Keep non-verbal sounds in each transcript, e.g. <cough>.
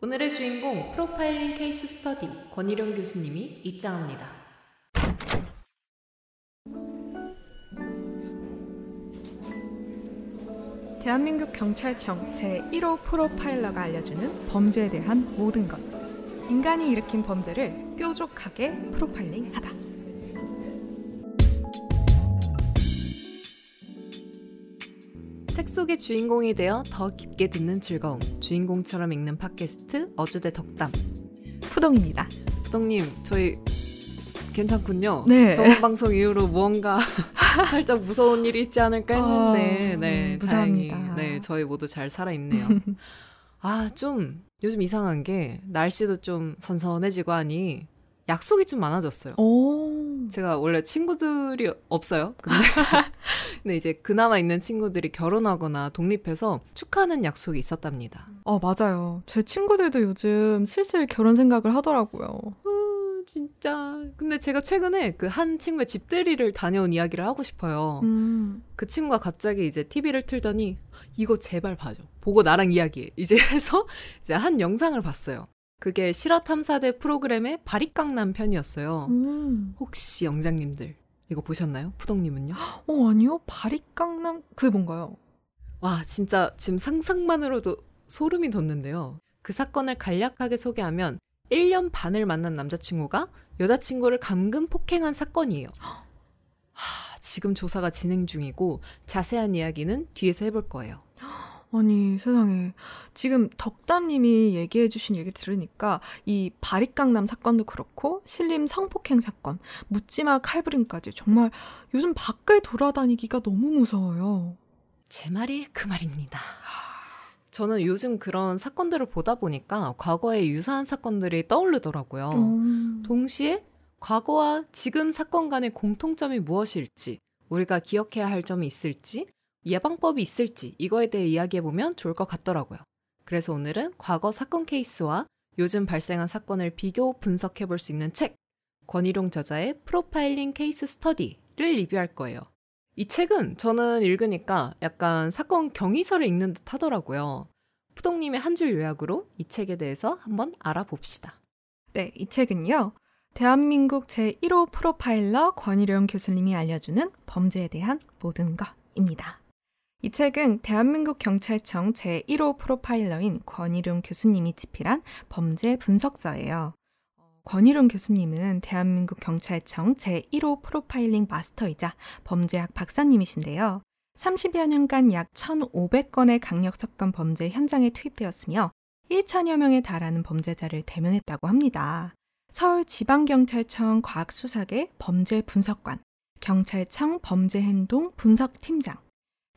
오늘의 주인공 프로파일링 케이스 스터디 권일용 교수님이 입장합니다. 대한민국 경찰청 제1호 프로파일러가 알려주는 범죄에 대한 모든 것. 인간이 일으킨 범죄를 뾰족하게 프로파일링 하다. 책 속의 주인공이 되어 더 깊게 듣는 즐거움. 주인공처럼 읽는 팟캐스트 어주대 덕담. 푸동입니다. 부동님, 저희 괜찮군요. 네. 저번 방송 이후로 무언가 <laughs> 살짝 무서운 일이 있지 않을까 했는데, 어, 네, 음, 무사합니다. 네, 저희 모두 잘 살아있네요. <laughs> 아, 좀 요즘 이상한 게 날씨도 좀 선선해지고 하니 약속이 좀 많아졌어요. 오. 제가 원래 친구들이 없어요. 근데, <laughs> 근데 이제 그나마 있는 친구들이 결혼하거나 독립해서 축하하는 약속이 있었답니다. 어, 맞아요. 제 친구들도 요즘 슬슬 결혼 생각을 하더라고요. 어, 진짜. 근데 제가 최근에 그 한 친구의 집들이를 다녀온 이야기를 하고 싶어요. 음. 그 친구가 갑자기 이제 TV를 틀더니 이거 제발 봐줘. 보고 나랑 이야기해. 이제 해서 이제 한 영상을 봤어요. 그게 실화 탐사대 프로그램의 바리깡남 편이었어요. 음. 혹시 영장님들 이거 보셨나요? 푸동님은요? 어, 아니요. 바리깡남 그게 뭔가요? 와, 진짜 지금 상상만으로도 소름이 돋는데요. 그 사건을 간략하게 소개하면 1년 반을 만난 남자친구가 여자친구를 감금 폭행한 사건이에요. 하, 지금 조사가 진행 중이고 자세한 이야기는 뒤에서 해볼 거예요. <gasps> <gasps> 아니 세상에 지금 덕담님이 얘기해주신 얘기를 들으니까 이 바리깡남 사건도 그렇고 신림 성폭행 사건, 묻지마 칼부림까지 정말 요즘 밖을 돌아다니기가 너무 무서워요. 제 말이 그 말입니다. 저는 요즘 그런 사건들을 보다 보니까 과거에 유사한 사건들이 떠오르더라고요. 음. 동시에 과거와 지금 사건 간의 공통점이 무엇일지, 우리가 기억해야 할 점이 있을지, 예방법이 있을지 이거에 대해 이야기해 보면 좋을 것 같더라고요. 그래서 오늘은 과거 사건 케이스와 요즘 발생한 사건을 비교 분석해 볼 수 있는 책, 권희룡 저자의 프로파일링 케이스 스터디를 리뷰할 거예요. 이 책은 저는 읽으니까 약간 사건 경위서를 읽는 듯 하더라고요. 푸동님의 한 줄 요약으로 이 책에 대해서 한번 알아봅시다. 네, 이 책은요. 대한민국 제1호 프로파일러 권일용 교수님이 알려주는 범죄에 대한 모든 것입니다. 이 책은 대한민국 경찰청 제1호 프로파일러인 권일용 교수님이 집필한 범죄 분석서예요. 권일용 교수님은 대한민국 경찰청 제1호 프로파일링 마스터이자 범죄학 박사님이신데요. 30여 년간 약 1,500건의 강력 사건 범죄 현장에 투입되었으며 1천여 명에 달하는 범죄자를 대면했다고 합니다. 서울지방경찰청 과학수사계 범죄분석관, 경찰청 범죄행동 분석팀장,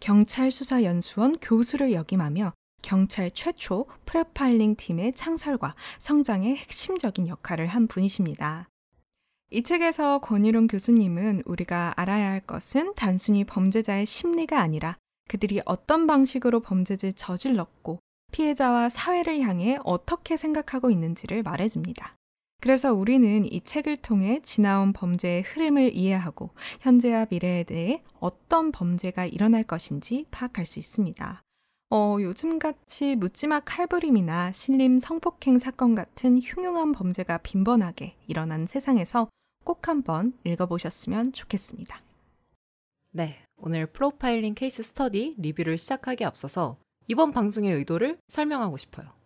경찰 수사 연수원 교수를 역임하며 경찰 최초 프로파일링 팀의 창설과 성장의 핵심적인 역할을 한 분이십니다. 이 책에서 권희룡 교수님은 우리가 알아야 할 것은 단순히 범죄자의 심리가 아니라 그들이 어떤 방식으로 범죄를 저질렀고 피해자와 사회를 향해 어떻게 생각하고 있는지를 말해줍니다. 그래서 우리는 이 책을 통해 지나온 범죄의 흐름을 이해하고 현재와 미래에 대해 어떤 범죄가 일어날 것인지 파악할 수 있습니다. 어, 요즘같이 묻지마 칼부림이나 신림 성폭행 사건 같은 흉흉한 범죄가 빈번하게 일어난 세상에서 꼭 한번 읽어보셨으면 좋겠습니다. 네, 오늘 프로파일링 케이스 스터디 리뷰를 시작하기에 앞서서 이번 방송의 의도를 설명하고 싶어요.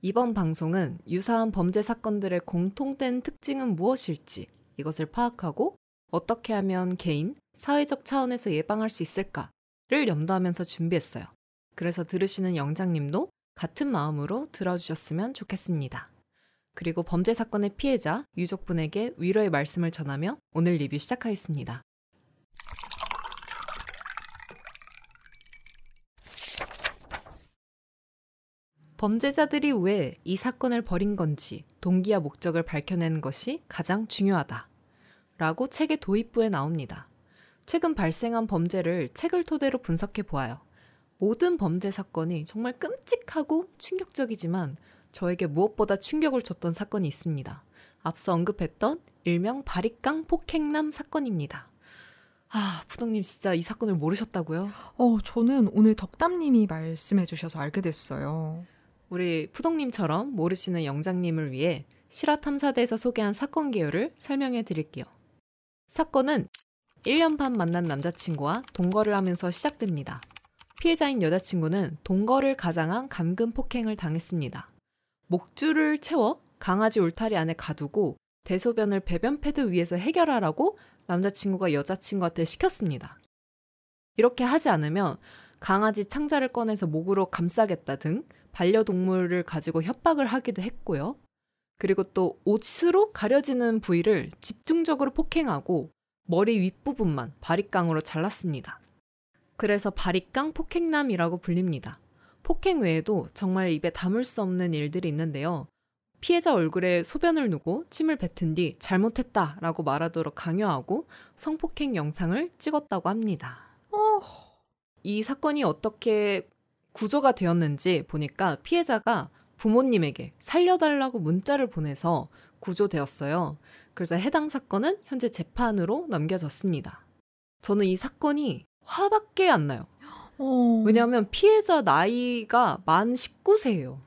이번 방송은 유사한 범죄 사건들의 공통된 특징은 무엇일지 이것을 파악하고 어떻게 하면 개인, 사회적 차원에서 예방할 수 있을까를 염두하면서 준비했어요. 그래서 들으시는 영장님도 같은 마음으로 들어주셨으면 좋겠습니다. 그리고 범죄 사건의 피해자, 유족분에게 위로의 말씀을 전하며 오늘 리뷰 시작하겠습니다. 범죄자들이 왜 이 사건을 벌인 건지 동기와 목적을 밝혀내는 것이 가장 중요하다. 라고 책의 도입부에 나옵니다. 최근 발생한 범죄를 책을 토대로 분석해 보아요. 모든 범죄 사건이 정말 끔찍하고 충격적이지만 저에게 무엇보다 충격을 줬던 사건이 있습니다. 앞서 언급했던 일명 바리깡 폭행남 사건입니다. 아, 푸동님 진짜 이 사건을 모르셨다고요? 어, 저는 오늘 덕담님이 말씀해 주셔서 알게 됐어요. 우리 푸동님처럼 모르시는 영장님을 위해 실화탐사대에서 소개한 사건 개요를 설명해 드릴게요. 사건은 1년 반 만난 남자친구와 동거를 하면서 시작됩니다. 피해자인 여자친구는 동거를 가장한 감금 폭행을 당했습니다. 목줄을 채워 강아지 울타리 안에 가두고 대소변을 배변 패드 위에서 해결하라고 남자친구가 여자친구한테 시켰습니다. 이렇게 하지 않으면 강아지 창자를 꺼내서 목으로 감싸겠다 등 반려동물을 가지고 협박을 하기도 했고요. 그리고 또 옷으로 가려지는 부위를 집중적으로 폭행하고 머리 윗부분만 바리깡으로 잘랐습니다. 그래서 바리깡 폭행남이라고 불립니다. 폭행 외에도 정말 입에 담을 수 없는 일들이 있는데요. 피해자 얼굴에 소변을 누고 침을 뱉은 뒤 잘못했다 라고 말하도록 강요하고 성폭행 영상을 찍었다고 합니다. 어, 이 사건이 어떻게 구조가 되었는지 보니까 피해자가 부모님에게 살려달라고 문자를 보내서 구조되었어요. 그래서 해당 사건은 현재 재판으로 넘겨졌습니다. 저는 이 사건이 화밖에 안 나요. 어. 왜냐하면 피해자 나이가 만 19세예요.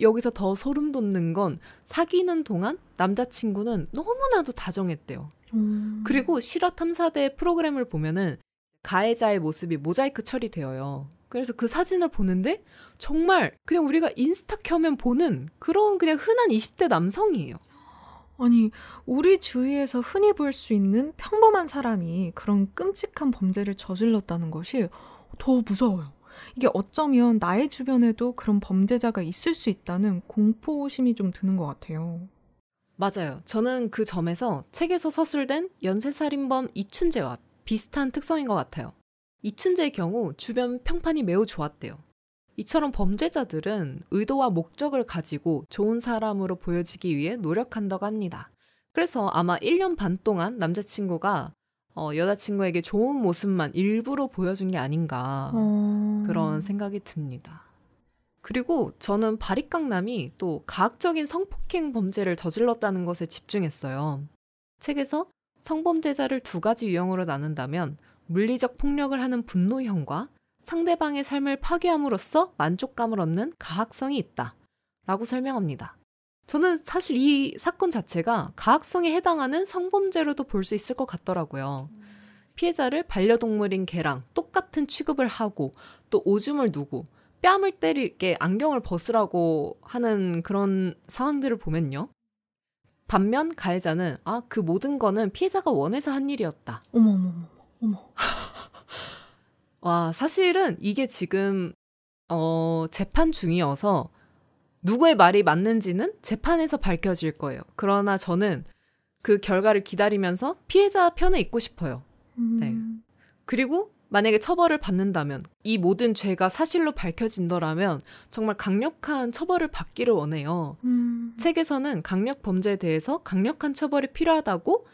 여기서 더 소름 돋는 건 사귀는 동안 남자친구는 너무나도 다정했대요. 음. 그리고 실화 탐사대 프로그램을 보면은 가해자의 모습이 모자이크 처리되어요. 그래서 그 사진을 보는데 정말 그냥 우리가 인스타 켜면 보는 그런 그냥 흔한 20대 남성이에요. 아니, 우리 주위에서 흔히 볼 수 있는 평범한 사람이 그런 끔찍한 범죄를 저질렀다는 것이 더 무서워요. 이게 어쩌면 나의 주변에도 그런 범죄자가 있을 수 있다는 공포심이 좀 드는 것 같아요. 맞아요. 저는 그 점에서 책에서 서술된 연쇄살인범 이춘재와 비슷한 특성인 것 같아요. 이춘재의 경우 주변 평판이 매우 좋았대요. 이처럼 범죄자들은 의도와 목적을 가지고 좋은 사람으로 보여지기 위해 노력한다고 합니다. 그래서 아마 1년 반 동안 남자친구가 어, 여자친구에게 좋은 모습만 일부러 보여준 게 아닌가 어... 그런 생각이 듭니다. 그리고 저는 바리깡남이 또 가학적인 성폭행 범죄를 저질렀다는 것에 집중했어요. 책에서 성범죄자를 두 가지 유형으로 나눈다면 물리적 폭력을 하는 분노형과 상대방의 삶을 파괴함으로써 만족감을 얻는 가학성이 있다. 라고 설명합니다. 저는 사실 이 사건 자체가 가학성에 해당하는 성범죄로도 볼 수 있을 것 같더라고요. 피해자를 반려동물인 개랑 똑같은 취급을 하고 또 오줌을 누고 뺨을 때리게 안경을 벗으라고 하는 그런 상황들을 보면요. 반면 가해자는 아, 그 모든 거는 피해자가 원해서 한 일이었다. 어머, 어머, 어머, 어머. <laughs> 와, 사실은 이게 지금, 어, 재판 중이어서 누구의 말이 맞는지는 재판에서 밝혀질 거예요. 그러나 저는 그 결과를 기다리면서 피해자 편에 있고 싶어요. 네. 음. 그리고 만약에 처벌을 받는다면 이 모든 죄가 사실로 밝혀진다면 정말 강력한 처벌을 받기를 원해요. 음. 책에서는 강력 범죄에 대해서 강력한 처벌이 필요하다고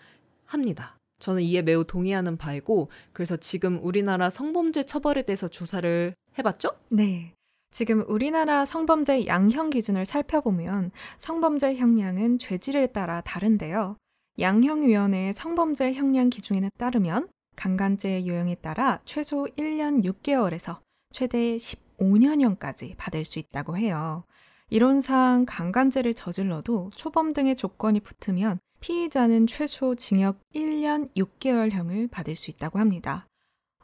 합니다. 저는 이에 매우 동의하는 바이고 그래서 지금 우리나라 성범죄 처벌에 대해서 조사를 해봤죠? 네. 지금 우리나라 성범죄 양형 기준을 살펴보면 성범죄 형량은 죄질에 따라 다른데요. 양형위원회의 성범죄 형량 기준에 따르면 강간죄의 유형에 따라 최소 1년 6개월에서 최대 15년형까지 받을 수 있다고 해요. 이론상 강간죄를 저질러도 초범 등의 조건이 붙으면 피의자는 최소 징역 1년 6개월형을 받을 수 있다고 합니다.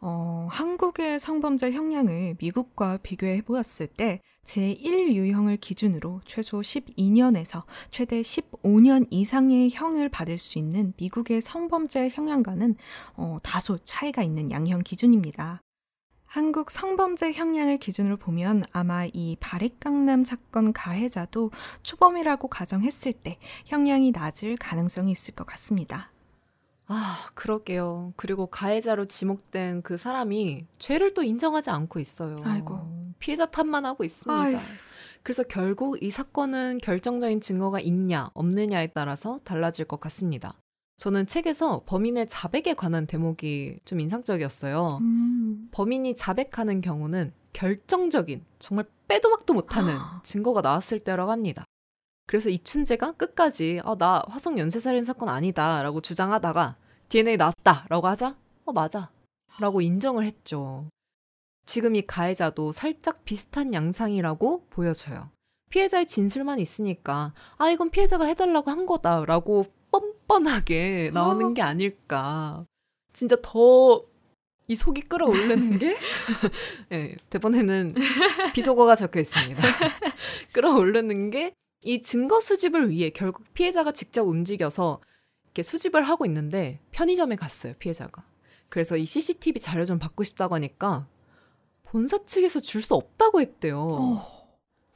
어, 한국의 성범죄 형량을 미국과 비교해 보았을 때 제1유형을 기준으로 최소 12년에서 최대 15년 이상의 형을 받을 수 있는 미국의 성범죄 형량과는 어, 다소 차이가 있는 양형 기준입니다. 한국 성범죄 형량을 기준으로 보면 아마 이 바리깡남 사건 가해자도 초범이라고 가정했을 때 형량이 낮을 가능성이 있을 것 같습니다. 아, 그러게요. 그리고 가해자로 지목된 그 사람이 죄를 또 인정하지 않고 있어요. 아이고. 피해자 탓만 하고 있습니다. 아휴. 그래서 결국 이 사건은 결정적인 증거가 있냐, 없느냐에 따라서 달라질 것 같습니다. 저는 책에서 범인의 자백에 관한 대목이 좀 인상적이었어요. 음. 범인이 자백하는 경우는 결정적인, 정말 빼도 박도 못하는 증거가 나왔을 때라고 합니다. 그래서 이춘재가 끝까지 아, 나 화성 연쇄살인 사건 아니다 라고 주장하다가 DNA 나왔다 라고 하자 어 맞아 라고 인정을 했죠. 지금 이 가해자도 살짝 비슷한 양상이라고 보여져요. 피해자의 진술만 있으니까 아 이건 피해자가 해달라고 한 거다라고 뻔뻔하게 나오는 게 아닐까. 진짜 더 이 속이 끌어오르는 <laughs> 게 네, <laughs> 대본에는 비속어가 적혀 있습니다. <laughs> 끌어오르는 게 이 증거 수집을 위해 결국 피해자가 직접 움직여서 이렇게 수집을 하고 있는데 편의점에 갔어요 피해자가. 그래서 이 CCTV 자료 좀 받고 싶다고 하니까 본사 측에서 줄 수 없다고 했대요. 어.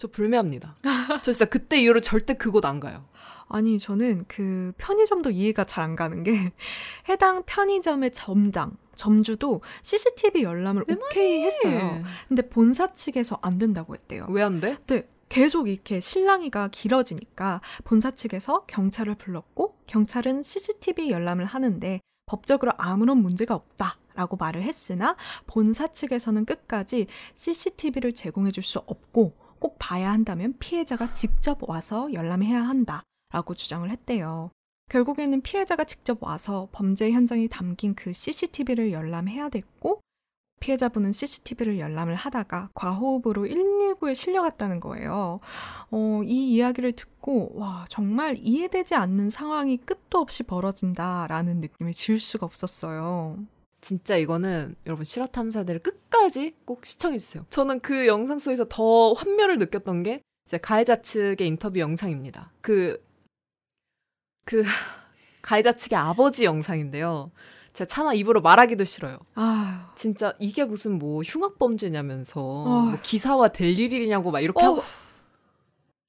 저 불매합니다. 저 진짜 그때 이후로 절대 그곳 안 가요. 아니, 저는 그 편의점도 이해가 잘 안 가는 게 <laughs> 해당 편의점의 점장, 점주도 CCTV 열람을 오케이 했어요. 근데 본사 측에서 안 된다고 했대요. 왜 안 돼? 네. 계속 이렇게 실랑이가 길어지니까 본사 측에서 경찰을 불렀고 경찰은 CCTV 열람을 하는데 법적으로 아무런 문제가 없다 라고 말을 했으나 본사 측에서는 끝까지 CCTV를 제공해 줄 수 없고 꼭 봐야 한다면 피해자가 직접 와서 열람해야 한다라고 주장을 했대요. 결국에는 피해자가 직접 와서 범죄 현장이 담긴 그 CCTV를 열람해야 됐고 피해자분은 CCTV를 열람을 하다가 과호흡으로 119에 실려갔다는 거예요. 어, 이 이야기를 듣고 와 정말 이해되지 않는 상황이 끝도 없이 벌어진다라는 느낌을 지울 수가 없었어요. 진짜 이거는 여러분 실화 탐사들을 끝까지 꼭 시청해 주세요. 저는 그 영상 속에서 더 환멸을 느꼈던 게 가해자 측의 인터뷰 영상입니다. 그, 그, <laughs> 가해자 측의 아버지 영상인데요. 제가 차마 입으로 말하기도 싫어요. 아유. 진짜 이게 무슨 뭐 흉악범죄냐면서. 뭐 기사화 될 일이냐고 막 이렇게 어. 하고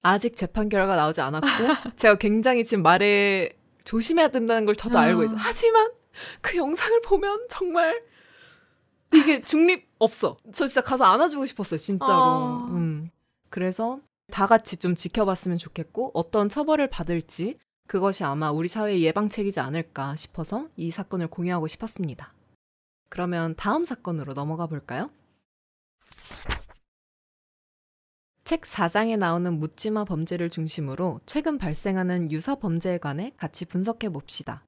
아직 재판 결과가 나오지 않았고 제가 굉장히 지금 말에 조심해야 된다는 걸 저도 아. 알고 있어요. 하지만 <laughs> 그 영상을 보면 정말 이게 중립 없어. 저 진짜 가서 안아주고 싶었어요, 진짜로. 아. 음. 그래서 다 같이 좀 지켜봤으면 좋겠고 어떤 처벌을 받을지 그것이 아마 우리 사회의 예방책이지 않을까 싶어서 이 사건을 공유하고 싶었습니다. 그러면 다음 사건으로 넘어가 볼까요? 책 4장에 나오는 묻지마 범죄를 중심으로 최근 발생하는 유사 범죄에 관해 같이 분석해 봅시다.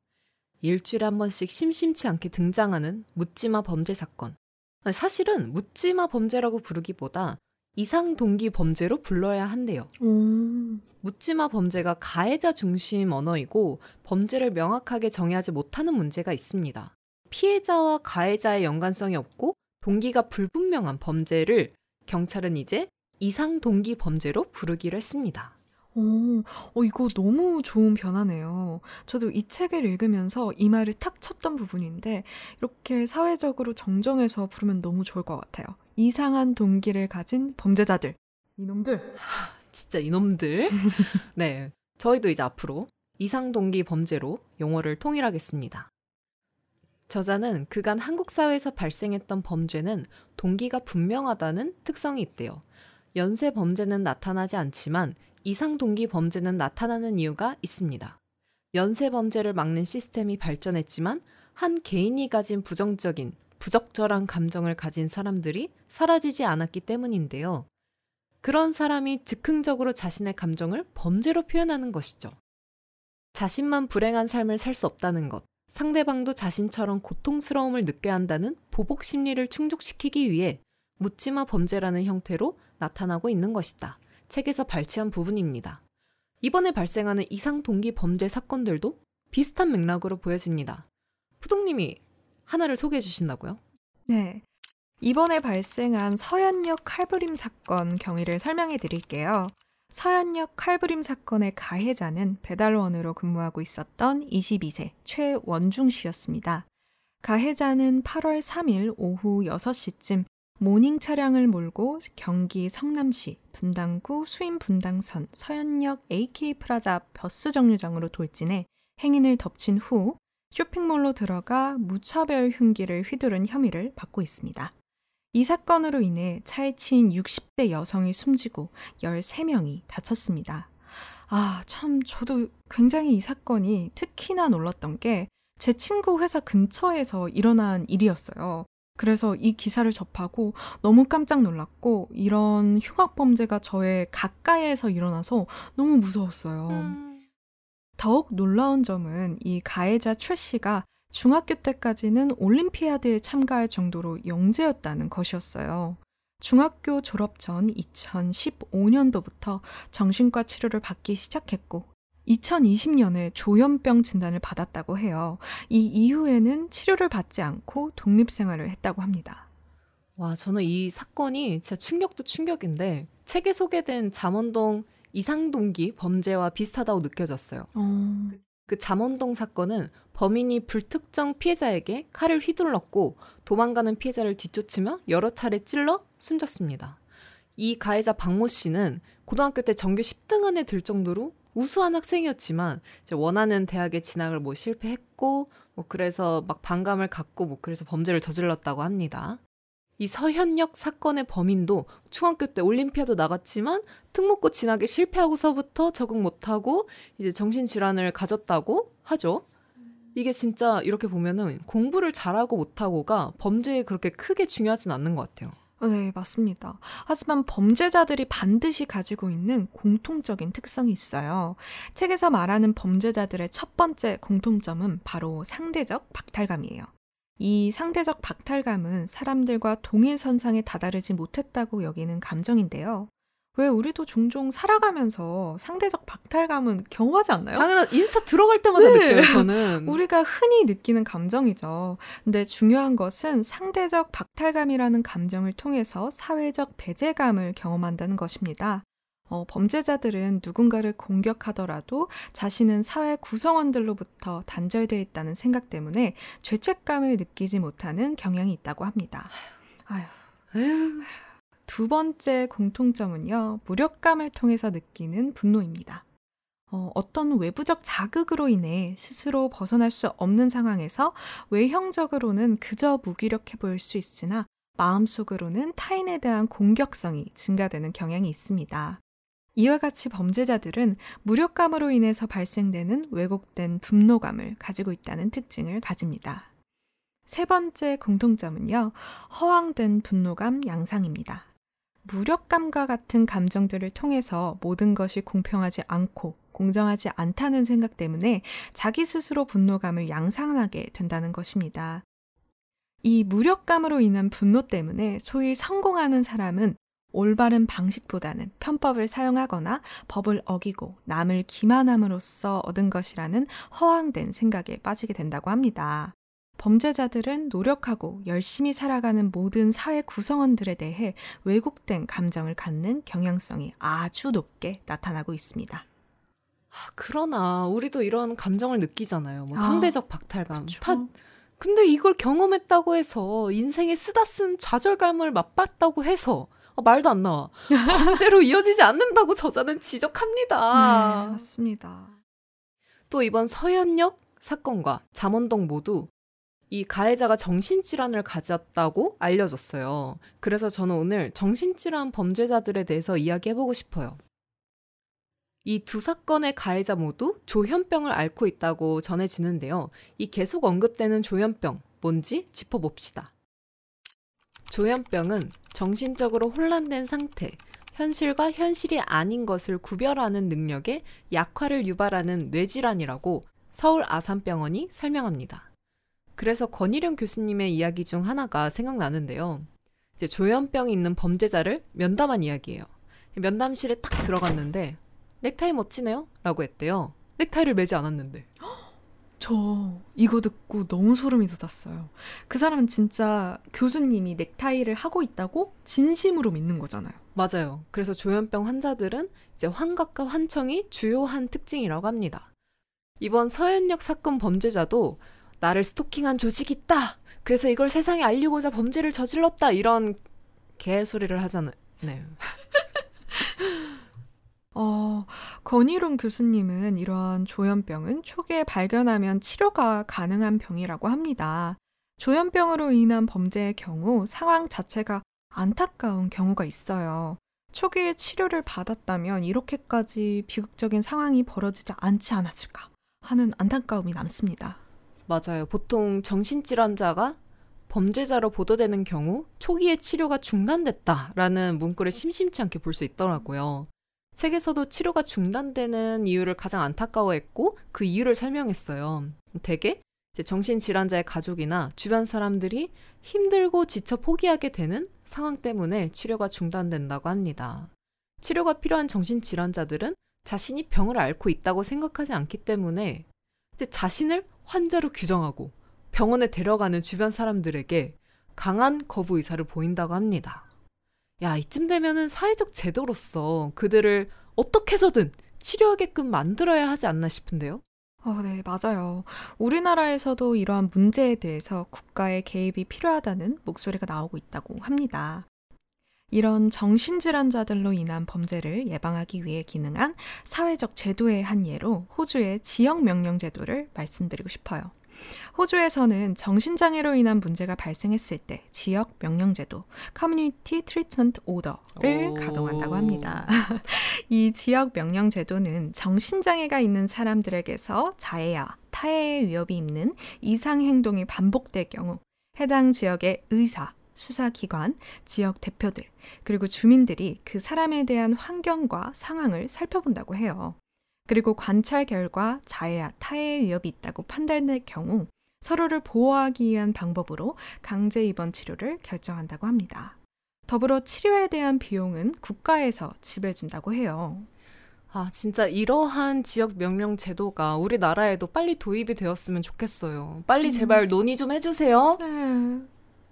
일주일에 한 번씩 심심치 않게 등장하는 묻지마 범죄 사건. 사실은 묻지마 범죄라고 부르기보다 이상 동기 범죄로 불러야 한대요. 오. 묻지마 범죄가 가해자 중심 언어이고 범죄를 명확하게 정의하지 못하는 문제가 있습니다. 피해자와 가해자의 연관성이 없고 동기가 불분명한 범죄를 경찰은 이제 이상 동기 범죄로 부르기로 했습니다. 오, 어, 이거 너무 좋은 변화네요. 저도 이 책을 읽으면서 이 말을 탁 쳤던 부분인데, 이렇게 사회적으로 정정해서 부르면 너무 좋을 것 같아요. 이상한 동기를 가진 범죄자들. 이놈들. 진짜 이놈들. <laughs> 네. 저희도 이제 앞으로 이상 동기 범죄로 용어를 통일하겠습니다. 저자는 그간 한국 사회에서 발생했던 범죄는 동기가 분명하다는 특성이 있대요. 연쇄 범죄는 나타나지 않지만 이상 동기 범죄는 나타나는 이유가 있습니다. 연쇄 범죄를 막는 시스템이 발전했지만 한 개인이 가진 부정적인, 부적절한 감정을 가진 사람들이 사라지지 않았기 때문인데요. 그런 사람이 즉흥적으로 자신의 감정을 범죄로 표현하는 것이죠. 자신만 불행한 삶을 살 수 없다는 것, 상대방도 자신처럼 고통스러움을 느껴야 한다는 보복 심리를 충족시키기 위해 묻지마 범죄라는 형태로 나타나고 있는 것이다. 책에서 발췌한 부분입니다. 이번에 발생하는 이상 동기 범죄 사건들도 비슷한 맥락으로 보여집니다. 푸동님이 하나를 소개해 주신다고요? 네. 이번에 발생한 서현역 칼부림 사건 경위를 설명해 드릴게요. 서현역 칼부림 사건의 가해자는 배달원으로 근무하고 있었던 22세 최원중 씨였습니다. 가해자는 8월 3일 오후 6시쯤 모닝 차량을 몰고 경기 성남시 분당구 수인 분당선 서현역 AK 프라자 버스 정류장으로 돌진해 행인을 덮친 후 쇼핑몰로 들어가 무차별 흉기를 휘두른 혐의를 받고 있습니다. 이 사건으로 인해 차에 치인 60대 여성이 숨지고 13명이 다쳤습니다. 아, 참, 저도 굉장히 이 사건이 특히나 놀랐던 게 제 친구 회사 근처에서 일어난 일이었어요. 그래서 이 기사를 접하고 너무 깜짝 놀랐고 이런 흉악 범죄가 저의 가까이에서 일어나서 너무 무서웠어요. 더욱 놀라운 점은 이 가해자 최 씨가 중학교 때까지는 올림피아드에 참가할 정도로 영재였다는 것이었어요. 중학교 졸업 전 2015년도부터 정신과 치료를 받기 시작했고 2020년에 조현병 진단을 받았다고 해요. 이 이후에는 치료를 받지 않고 독립생활을 했다고 합니다. 와, 저는 이 사건이 진짜 충격도 충격인데 책에 소개된 잠원동 이상동기 범죄와 비슷하다고 느껴졌어요. 어... 그 잠원동 사건은 범인이 불특정 피해자에게 칼을 휘둘렀고 도망가는 피해자를 뒤쫓으며 여러 차례 찔러 숨졌습니다. 이 가해자 박모 씨는 고등학교 때 전교 10등 안에 들 정도로 우수한 학생이었지만 원하는 대학에 진학을 뭐 실패했고 뭐 그래서 막 반감을 갖고 뭐 그래서 범죄를 저질렀다고 합니다. 이 서현역 사건의 범인도 중학교 때 올림피아도 나갔지만 특목고 진학에 실패하고서부터 적응 못하고 이제 정신질환을 가졌다고 하죠. 이게 진짜 이렇게 보면은 공부를 잘하고 못하고가 범죄에 그렇게 크게 중요하진 않는 것 같아요. 네, 맞습니다. 하지만 범죄자들이 반드시 가지고 있는 공통적인 특성이 있어요. 책에서 말하는 범죄자들의 첫 번째 공통점은 바로 상대적 박탈감이에요. 이 상대적 박탈감은 사람들과 동일선상에 다다르지 못했다고 여기는 감정인데요. 왜 우리도 종종 살아가면서 상대적 박탈감은 경험하지 않나요? 당연한 인스타 들어갈 때마다 네. 느껴요, 저는. <laughs> 우리가 흔히 느끼는 감정이죠. 근데 중요한 것은 상대적 박탈감이라는 감정을 통해서 사회적 배제감을 경험한다는 것입니다. 어, 범죄자들은 누군가를 공격하더라도 자신은 사회 구성원들로부터 단절되어 있다는 생각 때문에 죄책감을 느끼지 못하는 경향이 있다고 합니다. 아휴. 에휴. 두 번째 공통점은요, 무력감을 통해서 느끼는 분노입니다. 어, 어떤 외부적 자극으로 인해 스스로 벗어날 수 없는 상황에서 외형적으로는 그저 무기력해 보일 수 있으나 마음속으로는 타인에 대한 공격성이 증가되는 경향이 있습니다. 이와 같이 범죄자들은 무력감으로 인해서 발생되는 왜곡된 분노감을 가지고 있다는 특징을 가집니다. 세 번째 공통점은요, 허황된 분노감 양상입니다. 무력감과 같은 감정들을 통해서 모든 것이 공평하지 않고 공정하지 않다는 생각 때문에 자기 스스로 분노감을 양산하게 된다는 것입니다. 이 무력감으로 인한 분노 때문에 소위 성공하는 사람은 올바른 방식보다는 편법을 사용하거나 법을 어기고 남을 기만함으로써 얻은 것이라는 허황된 생각에 빠지게 된다고 합니다. 범죄자들은 노력하고 열심히 살아가는 모든 사회 구성원들에 대해 왜곡된 감정을 갖는 경향성이 아주 높게 나타나고 있습니다. 아, 그러나 우리도 이런 감정을 느끼잖아요. 뭐 아, 상대적 박탈감. 그쵸. 다 근데 이걸 경험했다고 해서 인생에 쓰다 쓴 좌절감을 맛봤다고 해서 어, 말도 안 나와. 범죄로 <laughs> 이어지지 않는다고 저자는 지적합니다. 네, 맞습니다. 또 이번 서현역 사건과 잠원동 모두 이 가해자가 정신질환을 가졌다고 알려졌어요. 그래서 저는 오늘 정신질환 범죄자들에 대해서 이야기해보고 싶어요. 이 두 사건의 가해자 모두 조현병을 앓고 있다고 전해지는데요. 이 계속 언급되는 조현병, 뭔지 짚어봅시다. 조현병은 정신적으로 혼란된 상태, 현실과 현실이 아닌 것을 구별하는 능력에 약화를 유발하는 뇌질환이라고 서울 아산병원이 설명합니다. 그래서 권일영 교수님의 이야기 중 하나가 생각나는데요. 이제 조현병이 있는 범죄자를 면담한 이야기예요. 면담실에 딱 들어갔는데 넥타이 멋지네요? 라고 했대요. 넥타이를 매지 않았는데. <gasps> 저 이거 듣고 너무 소름이 돋았어요. 그 사람은 진짜 교수님이 넥타이를 하고 있다고 진심으로 믿는 거잖아요. 맞아요. 그래서 조현병 환자들은 이제 환각과 환청이 주요한 특징이라고 합니다. 이번 서현역 사건 범죄자도 나를 스토킹한 조직이 있다. 그래서 이걸 세상에 알리고자 범죄를 저질렀다. 이런 개소리를 하잖아요. 네. <laughs> 어, 권희룡 교수님은 이러한 조현병은 초기에 발견하면 치료가 가능한 병이라고 합니다. 조현병으로 인한 범죄의 경우 상황 자체가 안타까운 경우가 있어요. 초기에 치료를 받았다면 이렇게까지 비극적인 상황이 벌어지지 않지 않았을까 하는 안타까움이 남습니다. 맞아요. 보통 정신질환자가 범죄자로 보도되는 경우 초기에 치료가 중단됐다라는 문구를 심심치 않게 볼 수 있더라고요. 책에서도 치료가 중단되는 이유를 가장 안타까워했고 그 이유를 설명했어요. 대개 정신질환자의 가족이나 주변 사람들이 힘들고 지쳐 포기하게 되는 상황 때문에 치료가 중단된다고 합니다. 치료가 필요한 정신질환자들은 자신이 병을 앓고 있다고 생각하지 않기 때문에 이제 자신을 환자로 규정하고 병원에 데려가는 주변 사람들에게 강한 거부 의사를 보인다고 합니다. 야, 이쯤 되면은 사회적 제도로서 그들을 어떻게 해서든 치료하게끔 만들어야 하지 않나 싶은데요. 어, 네, 맞아요. 우리나라에서도 이러한 문제에 대해서 국가의 개입이 필요하다는 목소리가 나오고 있다고 합니다. 이런 정신질환자들로 인한 범죄를 예방하기 위해 기능한 사회적 제도의 한 예로 호주의 지역 명령 제도를 말씀드리고 싶어요. 호주에서는 정신장애로 인한 문제가 발생했을 때 지역 명령제도 (Community Treatment Order)를 오. 가동한다고 합니다. <laughs> 이 지역 명령제도는 정신장애가 있는 사람들에게서 자해야 타해의 위협이 있는 이상 행동이 반복될 경우 해당 지역의 의사, 수사기관, 지역 대표들, 그리고 주민들이 그 사람에 대한 환경과 상황을 살펴본다고 해요. 그리고 관찰 결과 자해야 타해의 위협이 있다고 판단될 경우 서로를 보호하기 위한 방법으로 강제 입원 치료를 결정한다고 합니다. 더불어 치료에 대한 비용은 국가에서 지불해준다고 해요. 아, 진짜 이러한 지역 명령 제도가 우리나라에도 빨리 도입이 되었으면 좋겠어요. 빨리 제발 논의 좀 해주세요. 네,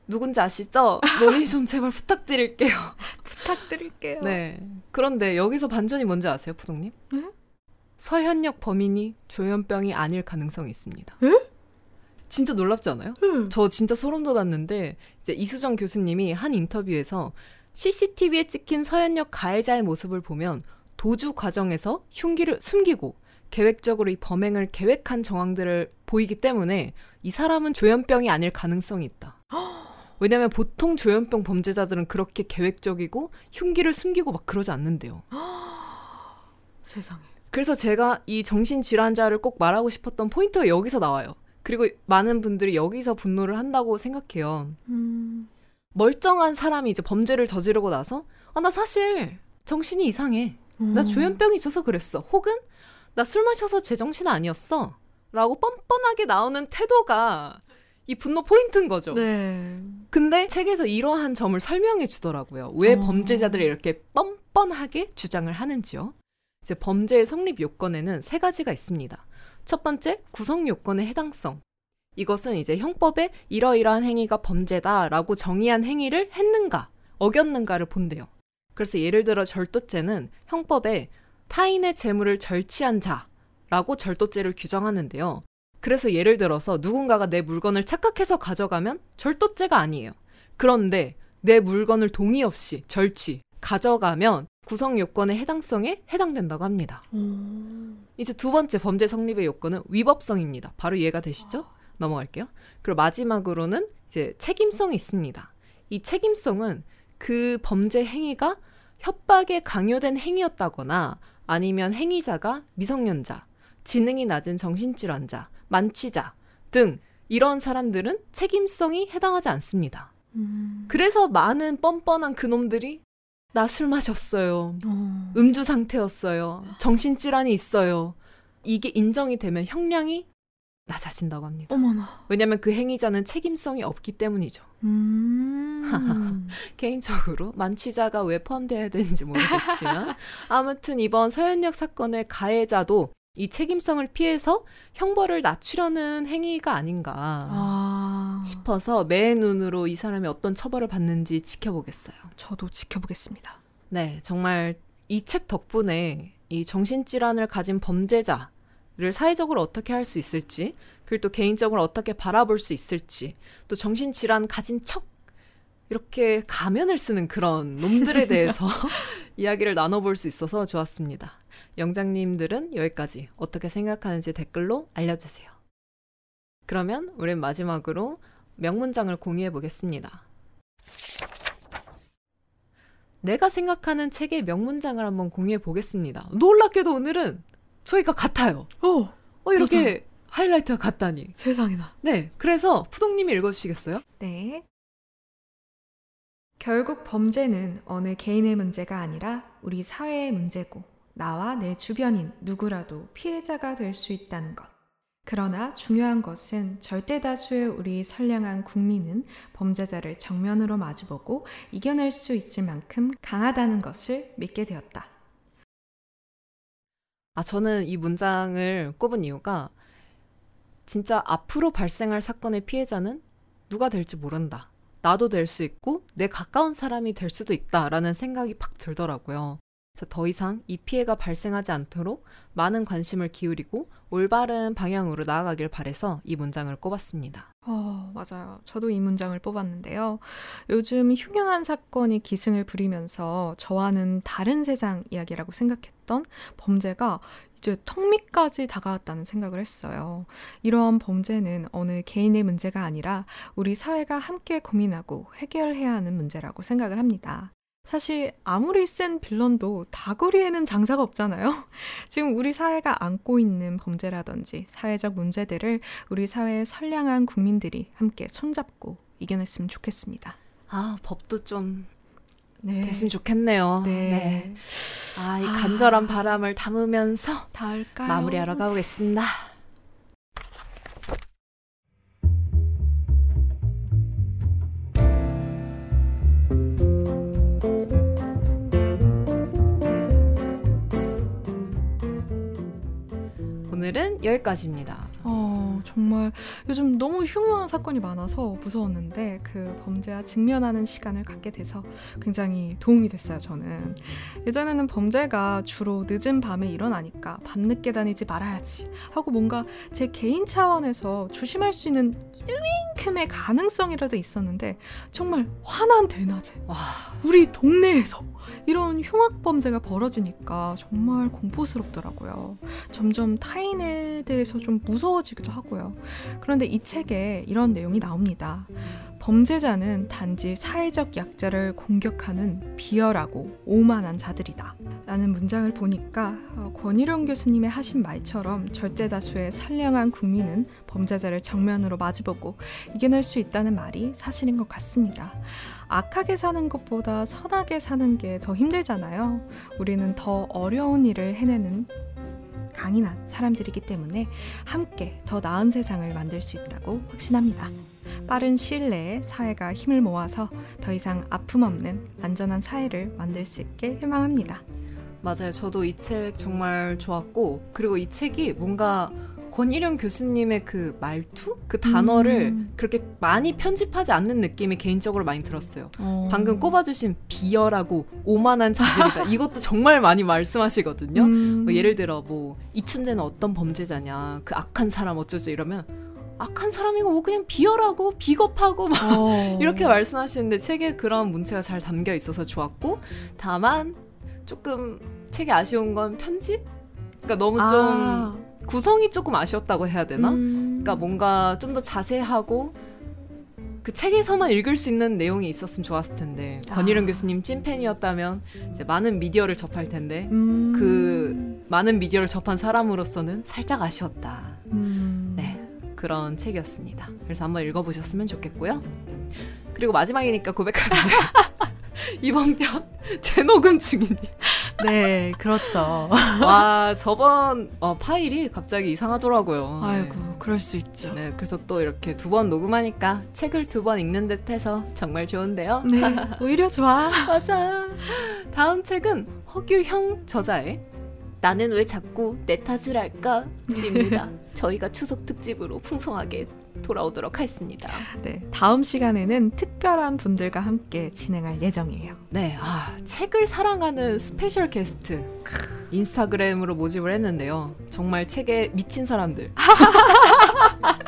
누군지 아시죠? 논의 좀 제발 부탁드릴게요. <laughs> 부탁드릴게요. 네. 그런데 여기서 반전이 뭔지 아세요, 푸동님? 네? 서현역 범인이 조현병이 아닐 가능성이 있습니다. 진짜 놀랍지 않아요? 저 진짜 소름 돋았는데 이제 이수정 교수님이 한 인터뷰에서 CCTV에 찍힌 서현역 가해자의 모습을 보면 도주 과정에서 흉기를 숨기고 계획적으로 이 범행을 계획한 정황들을 보이기 때문에 이 사람은 조현병이 아닐 가능성이 있다. <gasps> <gasps> 왜냐면 보통 조현병 범죄자들은 그렇게 계획적이고 흉기를 숨기고 막 그러지 않는데요. <gasps> 세상에. 그래서 제가 이 정신질환자를 꼭 말하고 싶었던 포인트가 여기서 나와요. 그리고 많은 분들이 여기서 분노를 한다고 생각해요. 음, 멀쩡한 사람이 이제 범죄를 저지르고 나서 아, 나 사실 정신이 이상해. 나 음. 조현병이 있어서 그랬어. 혹은 나 술 마셔서 제정신 아니었어. 라고 뻔뻔하게 나오는 태도가 이 분노 포인트인 거죠. 네. 근데 책에서 이러한 점을 설명해 주더라고요. 왜 어. 범죄자들이 이렇게 뻔뻔하게 주장을 하는지요. 이제 범죄의 성립 요건에는 세 가지가 있습니다. 첫 번째, 구성 요건의 해당성. 이것은 이제 형법에 이러이러한 행위가 범죄다라고 정의한 행위를 했는가, 어겼는가를 본대요. 그래서 예를 들어 절도죄는 형법에 타인의 재물을 절취한 자라고 절도죄를 규정하는데요. 그래서 예를 들어서 누군가가 내 물건을 착각해서 가져가면 절도죄가 아니에요. 그런데 내 물건을 동의 없이 절취, 가져가면 구성 요건의 해당성에 해당된다고 합니다. 음. 이제 두 번째 범죄 성립의 요건은 위법성입니다. 바로 이해가 되시죠? 넘어갈게요. 그리고 마지막으로는 이제 책임성이 있습니다. 이 책임성은 그 범죄 행위가 협박에 강요된 행위였다거나 아니면 행위자가 미성년자, 지능이 낮은 정신질환자, 만취자 등 이런 사람들은 책임성이 해당하지 않습니다. 음. 그래서 많은 뻔뻔한 그놈들이 나 술 마셨어요. 어. 음주 상태였어요. 정신질환이 있어요. 이게 인정이 되면 형량이 낮아진다고 합니다. 어머나. 왜냐하면 그 행위자는 책임성이 없기 때문이죠. 음. <laughs> 개인적으로 만취자가 왜 포함되어야 되는지 모르겠지만 <laughs> 아무튼 이번 서현역 사건의 가해자도 이 책임성을 피해서 형벌을 낮추려는 행위가 아닌가 아. 싶어서 매 눈으로 이 사람이 어떤 처벌을 받는지 지켜보겠어요. 저도 지켜보겠습니다. 네, 정말 이 책 덕분에 이 정신질환을 가진 범죄자 를 사회적으로 어떻게 할 수 있을지, 그리고 또 개인적으로 어떻게 바라볼 수 있을지, 또 정신질환 가진 척 이렇게 가면을 쓰는 그런 놈들에 <laughs> 대해서 <laughs> 이야기를 나눠볼 수 있어서 좋았습니다. 영장님들은 여기까지 어떻게 생각하는지 댓글로 알려주세요. 그러면 우린 마지막으로 명문장을 공유해 보겠습니다. 내가 생각하는 책의 명문장을 한번 공유해 보겠습니다. 놀랍게도 오늘은 저희가 같아요. 오. 어, 이렇게 하이라이트가 같다니. 세상에나. 네, 그래서 푸동님이 읽어주시겠어요? 네. 결국 범죄는 어느 개인의 문제가 아니라 우리 사회의 문제고 나와 내 주변인 누구라도 피해자가 될 수 있다는 것. 그러나 중요한 것은 절대 다수의 우리 선량한 국민은 범죄자를 정면으로 마주보고 이겨낼 수 있을 만큼 강하다는 것을 믿게 되었다. 아, 저는 이 문장을 꼽은 이유가 진짜 앞으로 발생할 사건의 피해자는 누가 될지 모른다. 나도 될 수 있고 내 가까운 사람이 될 수도 있다라는 생각이 팍 들더라고요. 더 이상 이 피해가 발생하지 않도록 많은 관심을 기울이고 올바른 방향으로 나아가길 바래서 이 문장을 꼽았습니다. 어, 맞아요. 저도 이 문장을 뽑았는데요. 요즘 흉흉한 사건이 기승을 부리면서 저와는 다른 세상 이야기라고 생각했던 범죄가 이제 턱 밑까지 다가왔다는 생각을 했어요. 이러한 범죄는 어느 개인의 문제가 아니라 우리 사회가 함께 고민하고 해결해야 하는 문제라고 생각을 합니다. 사실 아무리 센 빌런도 다구리에는 장사가 없잖아요. <laughs> 지금 우리 사회가 안고 있는 범죄라든지 사회적 문제들을 우리 사회의 선량한 국민들이 함께 손잡고 이겨냈으면 좋겠습니다. 아, 법도 좀 네. 됐으면 좋겠네요. 네. 네. 아, 이 간절한 아, 바람을 담으면서? 마무리하러 가보겠습니다. 여기까지입니다. 어, 정말 요즘 너무 흉흉한 사건이 많아서 무서웠는데 그 범죄와 직면하는 시간을 갖게 돼서 굉장히 도움이 됐어요, 저는. 예전에는 범죄가 주로 늦은 밤에 일어나니까 밤늦게 다니지 말아야지 하고 뭔가 제 개인 차원에서 조심할 수 있는 유인큼의 가능성이라도 있었는데 정말 환한 대낮에 와. 우리 동네에서 이런 흉악 범죄가 벌어지니까 정말 공포스럽더라고요. 점점 타인에 대해서 좀 무서워지기도 하고요. 그런데 이 책에 이런 내용이 나옵니다. 범죄자는 단지 사회적 약자를 공격하는 비열하고 오만한 자들이다. 라는 문장을 보니까 어, 권희룡 교수님의 하신 말처럼 절대 다수의 선량한 국민은 범죄자를 정면으로 마주보고 이겨낼 수 있다는 말이 사실인 것 같습니다. 악하게 사는 것보다 선하게 사는 게 더 힘들잖아요. 우리는 더 어려운 일을 해내는 강인한 사람들이기 때문에 함께 더 나은 세상을 만들 수 있다고 확신합니다. 빠른 시일 내에 사회가 힘을 모아서 더 이상 아픔 없는 안전한 사회를 만들 수 있게 희망합니다. 맞아요. 저도 이 책 정말 좋았고, 그리고 이 책이 뭔가 권일영 교수님의 그 말투? 그 단어를 음. 그렇게 많이 편집하지 않는 느낌이 개인적으로 많이 들었어요. 어. 방금 꼽아주신 비열하고 오만한 자들이다. <laughs> 이것도 정말 많이 말씀하시거든요. 음. 뭐 예를 들어 뭐 이춘재는 어떤 범죄자냐, 그 악한 사람 어쩌죠 이러면 악한 사람이고 뭐 그냥 비열하고 비겁하고 막 어. <laughs> 이렇게 말씀하시는데 책에 그런 문체가 잘 담겨 있어서 좋았고 다만 조금 책에 아쉬운 건 편집? 그러니까 너무 좀 아. 구성이 조금 아쉬웠다고 해야 되나? 음. 그러니까 뭔가 좀 더 자세하고 그 책에서만 읽을 수 있는 내용이 있었으면 좋았을 텐데 아. 권일은 교수님 찐팬이었다면 이제 많은 미디어를 접할 텐데 음. 그 많은 미디어를 접한 사람으로서는 살짝 아쉬웠다. 음. 네 그런 책이었습니다. 그래서 한번 읽어보셨으면 좋겠고요. 그리고 마지막이니까 고백하는데 <laughs> <laughs> 이번 편 <laughs> 재녹음 중입니다. <laughs> 네, 그렇죠. 와, 저번 어, 파일이 갑자기 이상하더라고요. 아이고, 네. 그럴 수 있죠. 네, 그래서 또 이렇게 두 번 녹음하니까 책을 두 번 읽는 듯 해서 정말 좋은데요. 네, 오히려 좋아. 맞아. 다음 책은 허규형 저자의 나는 왜 자꾸 내 탓을 할까? 입니다. <laughs> 저희가 추석 특집으로 풍성하게 돌아오도록 하겠습니다. 네, 다음 시간에는 특별한 분들과 함께 진행할 예정이에요. 네, 아, 책을 사랑하는 special guest 인스타그램으로 모집을 했는데요. 정말 책에 미친 사람들. <laughs>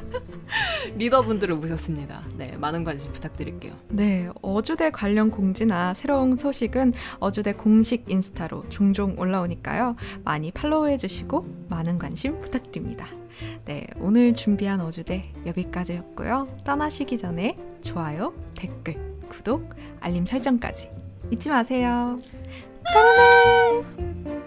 리더분들을 모셨습니다. 네, 많은 관심 부탁드릴게요. 네, 어주대 관련 공지나 새로운 소식은 어주대 공식 인스타로 종종 올라오니까요. 많이 팔로우해 주시고 많은 관심 부탁드립니다. 네, 오늘 준비한 어주대 여기까지였고요. 떠나시기 전에 좋아요, 댓글, 구독, 알림 설정까지 잊지 마세요. 까르